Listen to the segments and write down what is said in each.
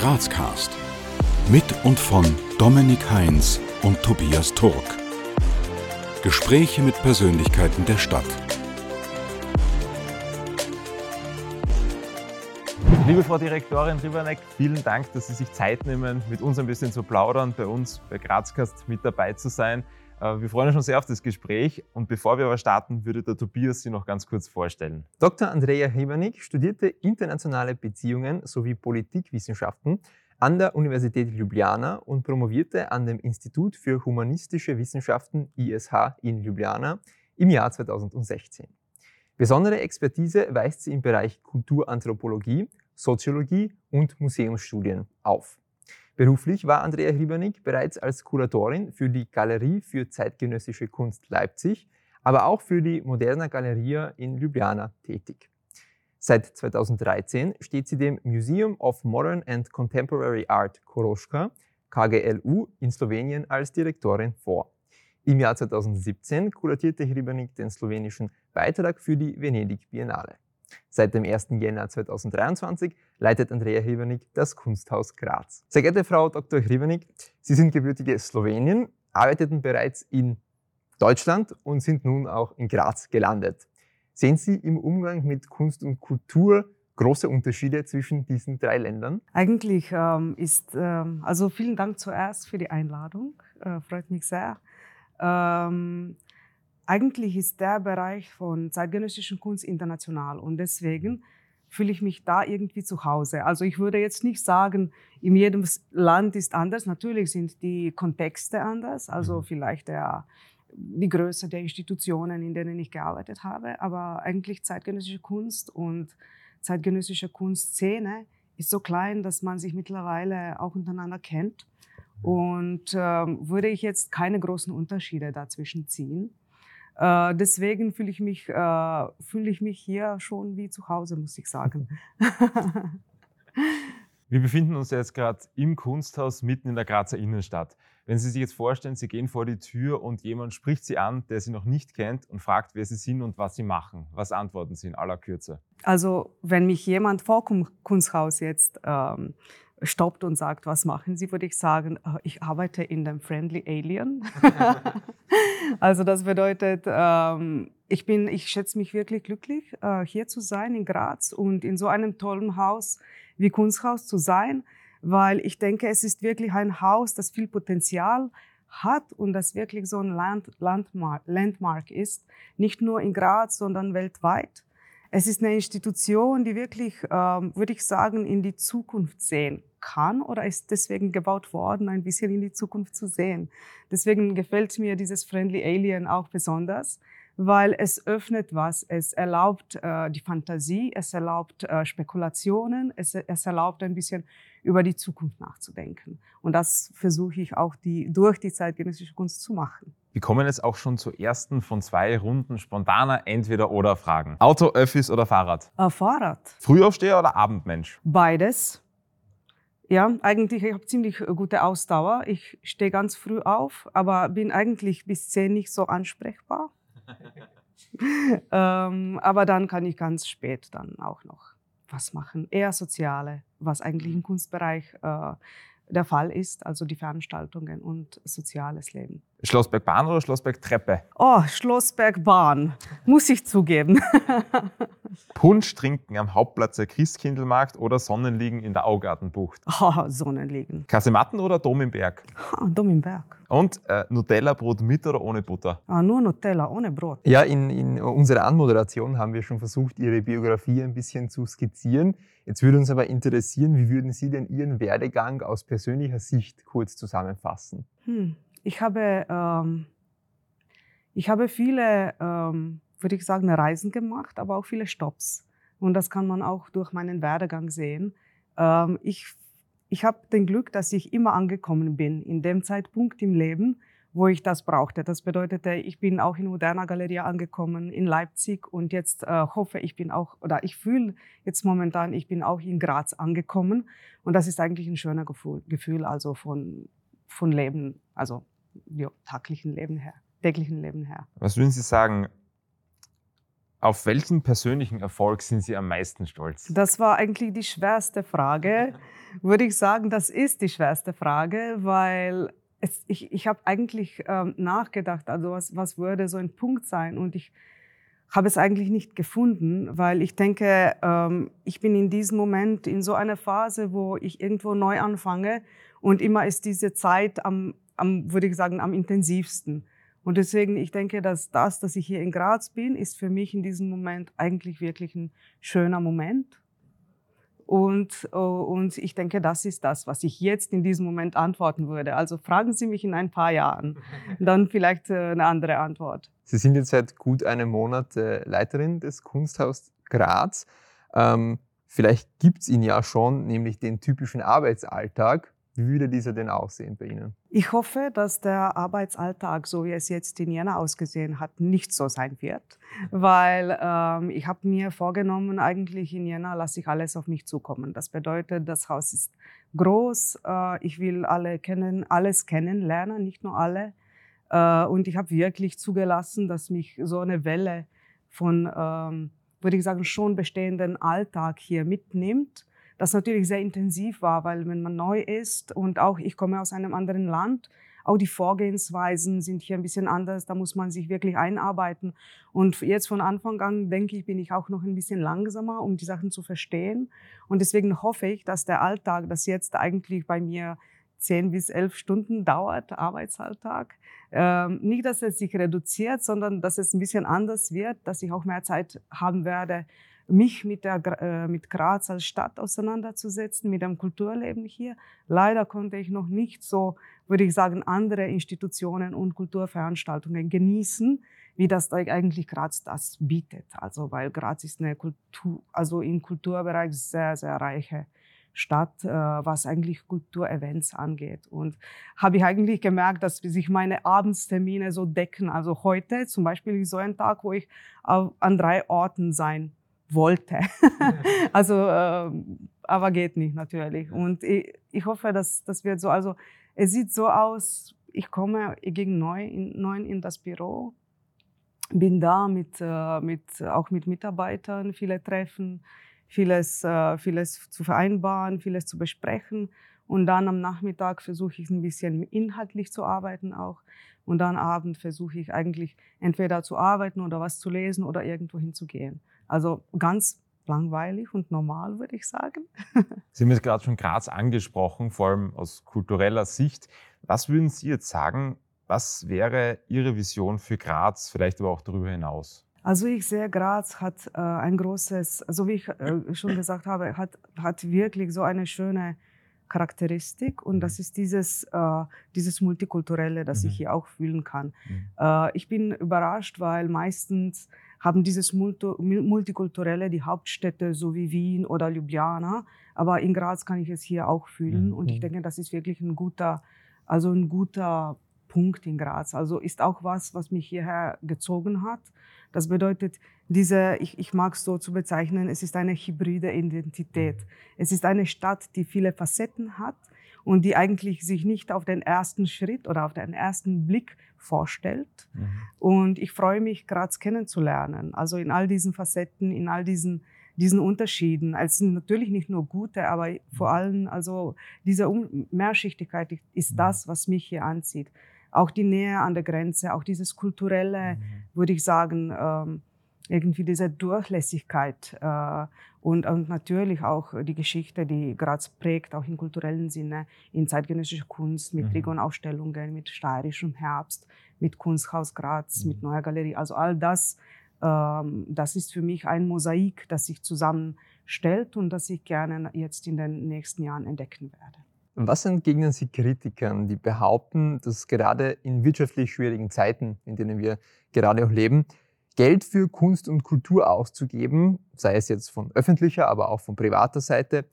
Grazcast. Mit und von Dominik Heinz und Tobias Turk. Gespräche mit Persönlichkeiten der Stadt. Liebe Frau Direktorin Riverneck, vielen Dank, dass Sie sich Zeit nehmen, mit uns ein bisschen zu plaudern, bei uns bei Grazcast mit dabei zu sein. Äh, wir freuen uns schon sehr auf das Gespräch und bevor wir aber starten, würde der Tobias Sie noch ganz kurz vorstellen. Dr. Andrea Hebernick studierte internationale Beziehungen sowie Politikwissenschaften an der Universität Ljubljana und promovierte an dem Institut für Humanistische Wissenschaften ISH in Ljubljana im Jahr 2016. Besondere Expertise weist sie im Bereich Kulturanthropologie, Soziologie und Museumsstudien auf. Beruflich war Andrea Hribernik bereits als Kuratorin für die Galerie für zeitgenössische Kunst Leipzig, aber auch für die Moderna Galeria in Ljubljana tätig. Seit 2013 steht sie dem Museum of Modern and Contemporary Art Koroška, KGLU, in Slowenien als Direktorin vor. Im Jahr 2017 kuratierte Hribernik den slowenischen Beitrag für die Venedig Biennale. Seit dem 1. Jänner 2023 leitet Andrea Hribernik das Kunsthaus Graz. Sehr geehrte Frau Dr. Hribernik, Sie sind gebürtige Slowenin, arbeiteten bereits in Deutschland und sind nun auch in Graz gelandet. Sehen Sie im Umgang mit Kunst und Kultur große Unterschiede zwischen diesen drei Ländern? Eigentlich ähm, ist, ähm, also vielen Dank zuerst für die Einladung, äh, freut mich sehr. Ähm, eigentlich ist der Bereich von zeitgenössischen Kunst international und deswegen fühle ich mich da irgendwie zu Hause. Also ich würde jetzt nicht sagen, in jedem Land ist anders. Natürlich sind die Kontexte anders, also mhm. vielleicht der, die Größe der Institutionen, in denen ich gearbeitet habe. Aber eigentlich zeitgenössische Kunst und zeitgenössische Kunstszene ist so klein, dass man sich mittlerweile auch untereinander kennt. Mhm. Und ähm, würde ich jetzt keine großen Unterschiede dazwischen ziehen. Äh, deswegen fühle ich, mich, äh, fühl ich mich hier schon wie zu Hause, muss ich sagen. Wir befinden uns jetzt gerade im Kunsthaus mitten in der Grazer Innenstadt. Wenn Sie sich jetzt vorstellen, Sie gehen vor die Tür und jemand spricht Sie an, der Sie noch nicht kennt und fragt, wer Sie sind und was Sie machen. Was antworten Sie in aller Kürze? Also, wenn mich jemand vor Kunsthaus jetzt ähm, stoppt und sagt, was machen Sie, würde ich sagen, äh, ich arbeite in dem Friendly Alien. also das bedeutet, ähm, ich, bin, ich schätze mich wirklich glücklich, äh, hier zu sein in Graz und in so einem tollen Haus wie Kunsthaus zu sein, weil ich denke, es ist wirklich ein Haus, das viel Potenzial hat und das wirklich so ein Land, Landmark, Landmark ist, nicht nur in Graz, sondern weltweit. Es ist eine Institution, die wirklich, ähm, würde ich sagen, in die Zukunft sehen kann oder ist deswegen gebaut worden, ein bisschen in die Zukunft zu sehen. Deswegen gefällt mir dieses Friendly Alien auch besonders, weil es öffnet was. Es erlaubt äh, die Fantasie, es erlaubt äh, Spekulationen, es, es erlaubt ein bisschen über die Zukunft nachzudenken. Und das versuche ich auch die, durch die zeitgenössische Kunst zu machen. Wir kommen jetzt auch schon zur ersten von zwei Runden spontaner Entweder-Oder-Fragen. Auto, Öffis oder Fahrrad? Äh, Fahrrad. Frühaufsteher oder Abendmensch? Beides. Ja, eigentlich, ich habe ziemlich äh, gute Ausdauer. Ich stehe ganz früh auf, aber bin eigentlich bis zehn nicht so ansprechbar. ähm, aber dann kann ich ganz spät dann auch noch was machen. Eher soziale, was eigentlich im Kunstbereich äh, der Fall ist, also die Veranstaltungen und soziales Leben. Schlossbergbahn oder Schlossbergtreppe? Oh, Schlossbergbahn, muss ich zugeben. Punsch trinken am Hauptplatz der Christkindlmarkt oder Sonnenliegen in der Augartenbucht? Oh, Sonnenliegen. Kasematten oder Dom im Berg? Oh, Dom im Berg. Und äh, Nutella-Brot mit oder ohne Butter? Ah, nur Nutella, ohne Brot. Ja, in, in unserer Anmoderation haben wir schon versucht, Ihre Biografie ein bisschen zu skizzieren. Jetzt würde uns aber interessieren, wie würden Sie denn Ihren Werdegang aus persönlicher Sicht kurz zusammenfassen? Hm. Ich habe, ähm, ich habe viele, ähm, würde ich sagen, Reisen gemacht, aber auch viele Stops. Und das kann man auch durch meinen Werdegang sehen. Ähm, ich ich habe den Glück, dass ich immer angekommen bin in dem Zeitpunkt im Leben, wo ich das brauchte. Das bedeutete, ich bin auch in Moderna Galeria angekommen in Leipzig und jetzt äh, hoffe ich bin auch oder ich fühle jetzt momentan, ich bin auch in Graz angekommen und das ist eigentlich ein schöner Gefühl, Gefühl also von von Leben, also ja, täglichen Leben her, täglichen Leben her. Was würden Sie sagen? Auf welchen persönlichen Erfolg sind Sie am meisten stolz? Das war eigentlich die schwerste Frage. Würde ich sagen, das ist die schwerste Frage, weil es, ich, ich habe eigentlich ähm, nachgedacht, also was, was würde so ein Punkt sein? Und ich habe es eigentlich nicht gefunden, weil ich denke, ähm, ich bin in diesem Moment in so einer Phase, wo ich irgendwo neu anfange und immer ist diese Zeit am, am würde ich sagen, am intensivsten. Und deswegen, ich denke, dass das, dass ich hier in Graz bin, ist für mich in diesem Moment eigentlich wirklich ein schöner Moment. Und, äh, und ich denke, das ist das, was ich jetzt in diesem Moment antworten würde. Also fragen Sie mich in ein paar Jahren, dann vielleicht äh, eine andere Antwort. Sie sind jetzt seit gut einem Monat äh, Leiterin des Kunsthaus Graz. Ähm, vielleicht gibt es ihn ja schon, nämlich den typischen Arbeitsalltag. Wie würde dieser denn aussehen bei Ihnen? Ich hoffe, dass der Arbeitsalltag, so wie es jetzt in Jena ausgesehen hat, nicht so sein wird, weil ähm, ich habe mir vorgenommen, eigentlich in Jena lasse ich alles auf mich zukommen. Das bedeutet, das Haus ist groß, äh, ich will alle kennen, alles kennenlernen, nicht nur alle. Äh, und ich habe wirklich zugelassen, dass mich so eine Welle von, ähm, würde ich sagen, schon bestehenden Alltag hier mitnimmt das natürlich sehr intensiv war, weil wenn man neu ist und auch ich komme aus einem anderen Land, auch die Vorgehensweisen sind hier ein bisschen anders, da muss man sich wirklich einarbeiten. Und jetzt von Anfang an, denke ich, bin ich auch noch ein bisschen langsamer, um die Sachen zu verstehen. Und deswegen hoffe ich, dass der Alltag, das jetzt eigentlich bei mir zehn bis elf Stunden dauert, Arbeitsalltag, ähm, nicht, dass es sich reduziert, sondern dass es ein bisschen anders wird, dass ich auch mehr Zeit haben werde, mich mit, der, äh, mit Graz als Stadt auseinanderzusetzen, mit dem Kulturleben hier. Leider konnte ich noch nicht so, würde ich sagen, andere Institutionen und Kulturveranstaltungen genießen, wie das eigentlich Graz das bietet. Also, weil Graz ist eine Kultur, also im Kulturbereich sehr, sehr reiche Stadt, äh, was eigentlich Kulturevents angeht. Und habe ich eigentlich gemerkt, dass sich meine Abendstermine so decken. Also heute zum Beispiel ist so ein Tag, wo ich an drei Orten sein wollte. also, äh, aber geht nicht natürlich. Und ich, ich hoffe, dass das wird so. Also, es sieht so aus. Ich komme gegen neu in, neu in das Büro, bin da mit, äh, mit auch mit Mitarbeitern, viele Treffen, vieles, äh, vieles zu vereinbaren, vieles zu besprechen. Und dann am Nachmittag versuche ich ein bisschen inhaltlich zu arbeiten auch. Und dann Abend versuche ich eigentlich entweder zu arbeiten oder was zu lesen oder irgendwo hinzugehen. Also ganz langweilig und normal, würde ich sagen. Sie haben jetzt gerade schon Graz angesprochen, vor allem aus kultureller Sicht. Was würden Sie jetzt sagen, was wäre Ihre Vision für Graz, vielleicht aber auch darüber hinaus? Also ich sehe, Graz hat äh, ein großes, so wie ich äh, schon gesagt habe, hat, hat wirklich so eine schöne Charakteristik und das ist dieses, äh, dieses Multikulturelle, das mhm. ich hier auch fühlen kann. Mhm. Äh, ich bin überrascht, weil meistens haben dieses Multikulturelle die Hauptstädte so wie Wien oder Ljubljana. Aber in Graz kann ich es hier auch fühlen. Mhm. Und ich denke, das ist wirklich ein guter, also ein guter Punkt in Graz. Also ist auch was, was mich hierher gezogen hat. Das bedeutet, diese, ich, ich mag es so zu bezeichnen, es ist eine hybride Identität. Es ist eine Stadt, die viele Facetten hat und die eigentlich sich nicht auf den ersten Schritt oder auf den ersten Blick vorstellt. Mhm. Und ich freue mich, Graz kennenzulernen. Also in all diesen Facetten, in all diesen, diesen Unterschieden. Es sind natürlich nicht nur gute, aber vor mhm. allem, also diese Mehrschichtigkeit ist mhm. das, was mich hier anzieht. Auch die Nähe an der Grenze, auch dieses kulturelle, mhm. würde ich sagen, ähm, irgendwie diese Durchlässigkeit äh, und, und natürlich auch die Geschichte, die Graz prägt, auch im kulturellen Sinne, in zeitgenössischer Kunst, mit mhm. Trigon-Ausstellungen, mit steirischem Herbst, mit Kunsthaus Graz, mhm. mit Neuer Galerie. Also all das, ähm, das ist für mich ein Mosaik, das sich zusammenstellt und das ich gerne jetzt in den nächsten Jahren entdecken werde. Was entgegnen Sie Kritikern, die behaupten, dass gerade in wirtschaftlich schwierigen Zeiten, in denen wir gerade auch leben, Geld für Kunst und Kultur auszugeben, sei es jetzt von öffentlicher, aber auch von privater Seite,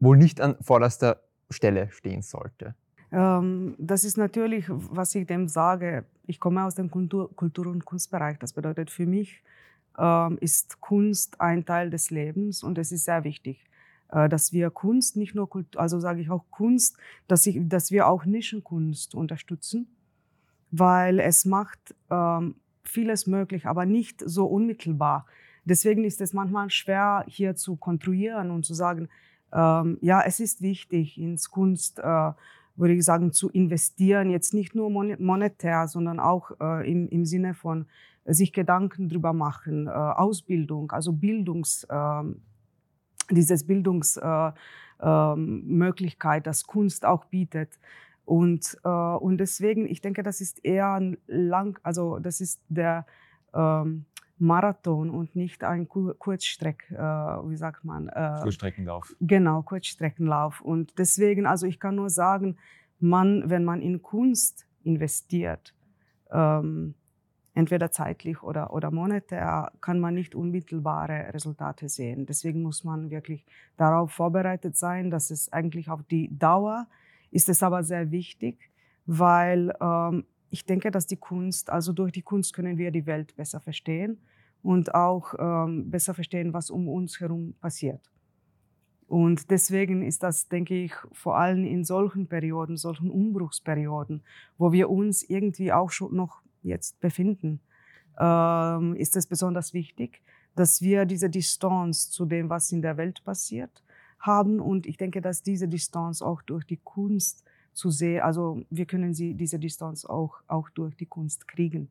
wohl nicht an vorderster Stelle stehen sollte? Ähm, das ist natürlich, was ich dem sage. Ich komme aus dem Kultur-, Kultur und Kunstbereich. Das bedeutet für mich ähm, ist Kunst ein Teil des Lebens und es ist sehr wichtig, dass wir Kunst nicht nur, Kultur, also sage ich auch Kunst, dass, ich, dass wir auch Nischenkunst unterstützen, weil es macht ähm, vieles möglich, aber nicht so unmittelbar. Deswegen ist es manchmal schwer, hier zu kontrollieren und zu sagen, ähm, ja, es ist wichtig, ins Kunst, äh, würde ich sagen, zu investieren, jetzt nicht nur monetär, sondern auch äh, im, im Sinne von sich Gedanken drüber machen, äh, Ausbildung, also Bildungs, ähm, dieses Bildungsmöglichkeit, ähm, das Kunst auch bietet. Und, äh, und deswegen, ich denke, das ist eher ein lang, also das ist der ähm, Marathon und nicht ein Kurzstreck, äh, wie sagt man? Äh, Kurzstreckenlauf. Genau, Kurzstreckenlauf. Und deswegen, also ich kann nur sagen, man, wenn man in Kunst investiert, ähm, entweder zeitlich oder, oder monetär, kann man nicht unmittelbare Resultate sehen. Deswegen muss man wirklich darauf vorbereitet sein, dass es eigentlich auf die Dauer ist es aber sehr wichtig, weil ähm, ich denke, dass die Kunst, also durch die Kunst können wir die Welt besser verstehen und auch ähm, besser verstehen, was um uns herum passiert. Und deswegen ist das, denke ich, vor allem in solchen Perioden, solchen Umbruchsperioden, wo wir uns irgendwie auch schon noch jetzt befinden, ähm, ist es besonders wichtig, dass wir diese Distanz zu dem, was in der Welt passiert, haben. Und ich denke, dass diese Distanz auch durch die Kunst zu sehen, also wir können sie, diese Distanz auch, auch durch die Kunst kriegen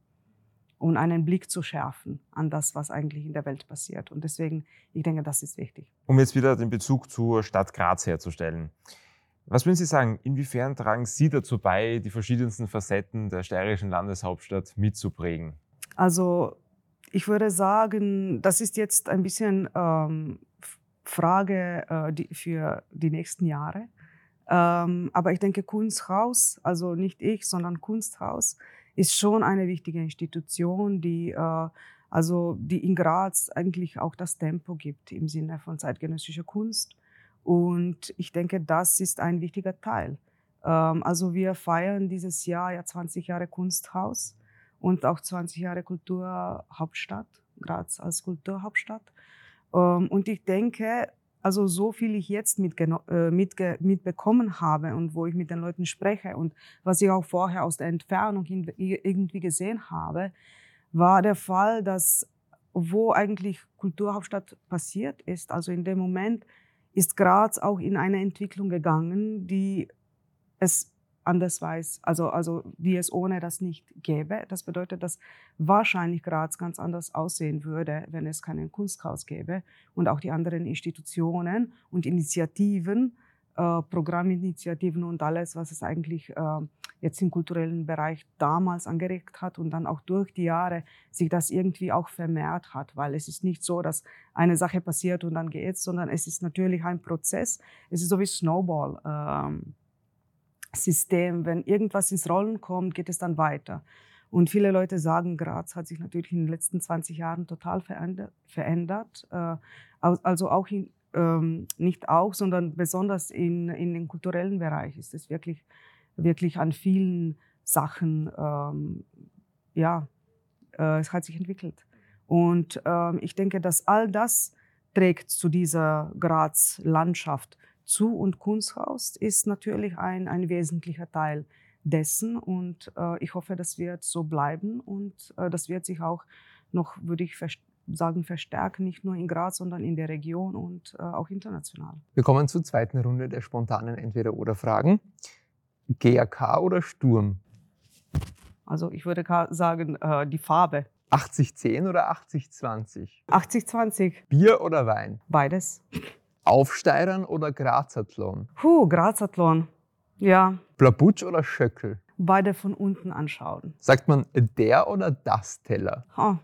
und einen Blick zu schärfen an das, was eigentlich in der Welt passiert. Und deswegen, ich denke, das ist wichtig. Um jetzt wieder den Bezug zur Stadt Graz herzustellen. Was würden Sie sagen, inwiefern tragen Sie dazu bei, die verschiedensten Facetten der steirischen Landeshauptstadt mitzuprägen? Also ich würde sagen, das ist jetzt ein bisschen ähm, Frage äh, die, für die nächsten Jahre. Ähm, aber ich denke, Kunsthaus, also nicht ich, sondern Kunsthaus, ist schon eine wichtige Institution, die, äh, also die in Graz eigentlich auch das Tempo gibt im Sinne von zeitgenössischer Kunst. Und ich denke, das ist ein wichtiger Teil. Ähm, also wir feiern dieses Jahr ja 20 Jahre Kunsthaus und auch 20 Jahre Kulturhauptstadt, Graz als Kulturhauptstadt. Ähm, und ich denke, also so viel ich jetzt äh, mitbekommen habe und wo ich mit den Leuten spreche und was ich auch vorher aus der Entfernung irgendwie gesehen habe, war der Fall, dass wo eigentlich Kulturhauptstadt passiert ist, also in dem Moment ist Graz auch in eine Entwicklung gegangen, die es anders weiß, also, also die es ohne das nicht gäbe. Das bedeutet, dass wahrscheinlich Graz ganz anders aussehen würde, wenn es keinen Kunsthaus gäbe und auch die anderen Institutionen und Initiativen, Programminitiativen und alles, was es eigentlich äh, jetzt im kulturellen Bereich damals angeregt hat und dann auch durch die Jahre sich das irgendwie auch vermehrt hat, weil es ist nicht so, dass eine Sache passiert und dann geht's, sondern es ist natürlich ein Prozess. Es ist so wie Snowball. Ähm, System. Wenn irgendwas ins Rollen kommt, geht es dann weiter. Und viele Leute sagen, Graz hat sich natürlich in den letzten 20 Jahren total verändert. Äh, also auch in, ähm, nicht auch, sondern besonders in, in den kulturellen Bereich ist es wirklich, wirklich an vielen Sachen, ähm, ja, äh, es hat sich entwickelt. Und ähm, ich denke, dass all das trägt zu dieser Graz-Landschaft zu und Kunsthaus ist natürlich ein, ein wesentlicher Teil dessen und äh, ich hoffe, das wird so bleiben und äh, das wird sich auch noch, würde ich sagen, verstärken, nicht nur in Graz, sondern in der Region und äh, auch international. Wir kommen zur zweiten Runde der spontanen Entweder-Oder-Fragen. GAK oder Sturm? Also ich würde sagen, äh, die Farbe. 80-10 oder 80-20? 80-20. Bier oder Wein? Beides. Aufsteirern oder Grazathlon? Puh, Grazathlon. Ja. Blabutsch oder Schöckel? Beide von unten anschauen. Sagt man der oder das Teller? Oh,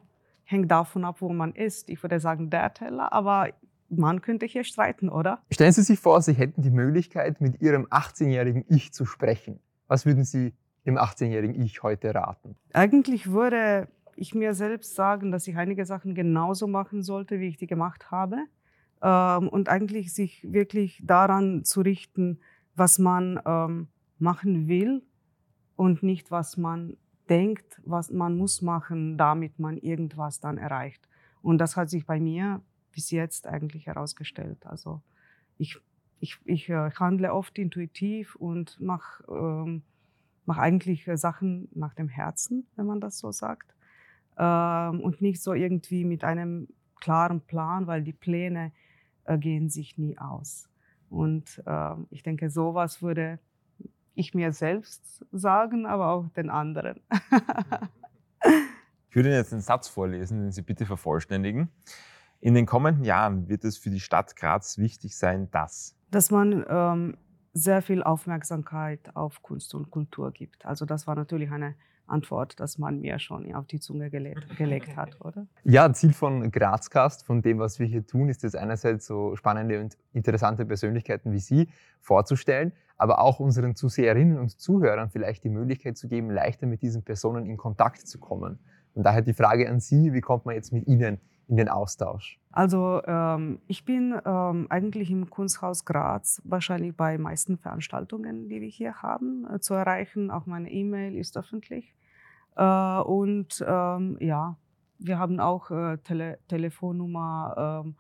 hängt davon ab, wo man ist. Ich würde sagen der Teller, aber man könnte hier streiten, oder? Stellen Sie sich vor, Sie hätten die Möglichkeit, mit Ihrem 18-jährigen Ich zu sprechen. Was würden Sie dem 18-jährigen Ich heute raten? Eigentlich würde ich mir selbst sagen, dass ich einige Sachen genauso machen sollte, wie ich die gemacht habe ähm, und eigentlich sich wirklich daran zu richten, was man ähm, machen will und nicht, was man denkt, was man muss machen, damit man irgendwas dann erreicht. Und das hat sich bei mir bis jetzt eigentlich herausgestellt. Also ich, ich, ich äh, handle oft intuitiv und mache ähm, mach eigentlich äh, Sachen nach dem Herzen, wenn man das so sagt. ähm, und nicht so irgendwie mit einem klaren Plan, weil die Pläne äh, gehen sich nie aus. Und äh, ich denke, sowas würde ich mir selbst sagen, aber auch den anderen. ich würde Ihnen jetzt einen Satz vorlesen, den Sie bitte vervollständigen. In den kommenden Jahren wird es für die Stadt Graz wichtig sein, dass. Dass man ähm, sehr viel Aufmerksamkeit auf Kunst und Kultur gibt. Also das war natürlich eine Antwort, dass man mir schon auf die Zunge gelegt, gelegt hat, oder? Ja, Ziel von Grazcast, von dem, was wir hier tun, ist es einerseits so spannende und interessante Persönlichkeiten wie Sie vorzustellen, aber auch unseren Zuseherinnen und Zuhörern vielleicht die Möglichkeit zu geben, leichter mit diesen Personen in Kontakt zu kommen. Und daher die Frage an Sie, wie kommt man jetzt mit Ihnen in den Austausch? Also ähm, ich bin ähm, eigentlich im Kunsthaus Graz wahrscheinlich bei meisten Veranstaltungen, die wir hier haben, äh, zu erreichen. Auch meine E-Mail ist öffentlich. Äh, und ähm, ja, wir haben auch äh, Tele Telefonnummer ähm,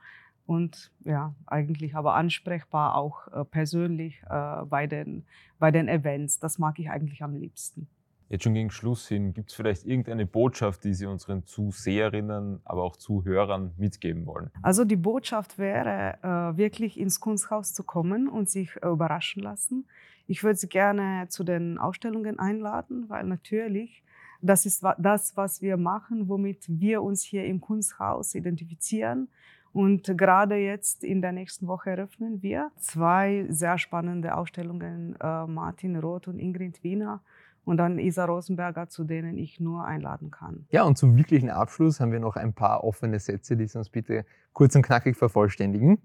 und ja, eigentlich aber ansprechbar auch äh, persönlich äh, bei, den, bei den Events. Das mag ich eigentlich am liebsten. Jetzt schon gegen Schluss hin, gibt es vielleicht irgendeine Botschaft, die Sie unseren Zuseherinnen, aber auch Zuhörern mitgeben wollen? Also die Botschaft wäre, äh, wirklich ins Kunsthaus zu kommen und sich äh, überraschen lassen. Ich würde Sie gerne zu den Ausstellungen einladen, weil natürlich das ist das, was wir machen, womit wir uns hier im Kunsthaus identifizieren. Und gerade jetzt in der nächsten Woche eröffnen wir zwei sehr spannende Ausstellungen, äh, Martin Roth und Ingrid Wiener und dann Isa Rosenberger, zu denen ich nur einladen kann. Ja, und zum wirklichen Abschluss haben wir noch ein paar offene Sätze, die Sie uns bitte kurz und knackig vervollständigen.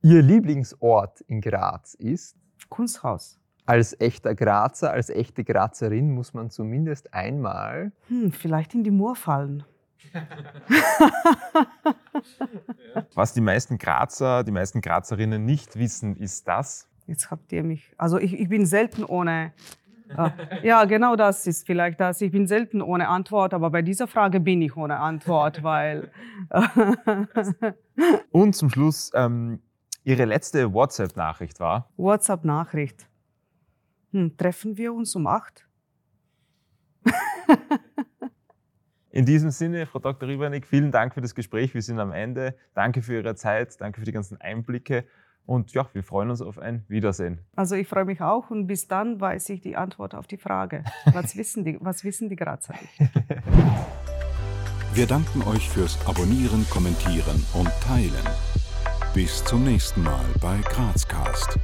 Ihr Lieblingsort in Graz ist? Kunsthaus. Als echter Grazer, als echte Grazerin muss man zumindest einmal. Hm, vielleicht in die Mur fallen. Was die meisten Grazer, die meisten Grazerinnen nicht wissen, ist das. Jetzt habt ihr mich. Also ich, ich bin selten ohne Ah, ja, genau das ist vielleicht das. Ich bin selten ohne Antwort, aber bei dieser Frage bin ich ohne Antwort, weil. Und zum Schluss, ähm, Ihre letzte WhatsApp-Nachricht war? WhatsApp-Nachricht. Hm, treffen wir uns um acht? In diesem Sinne, Frau Dr. Riebernick, vielen Dank für das Gespräch. Wir sind am Ende. Danke für Ihre Zeit, danke für die ganzen Einblicke und ja, wir freuen uns auf ein Wiedersehen. Also ich freue mich auch und bis dann weiß ich die Antwort auf die Frage. Was wissen die, was wissen die Grazer nicht? Wir danken euch fürs Abonnieren, Kommentieren und Teilen. Bis zum nächsten Mal bei Grazcast.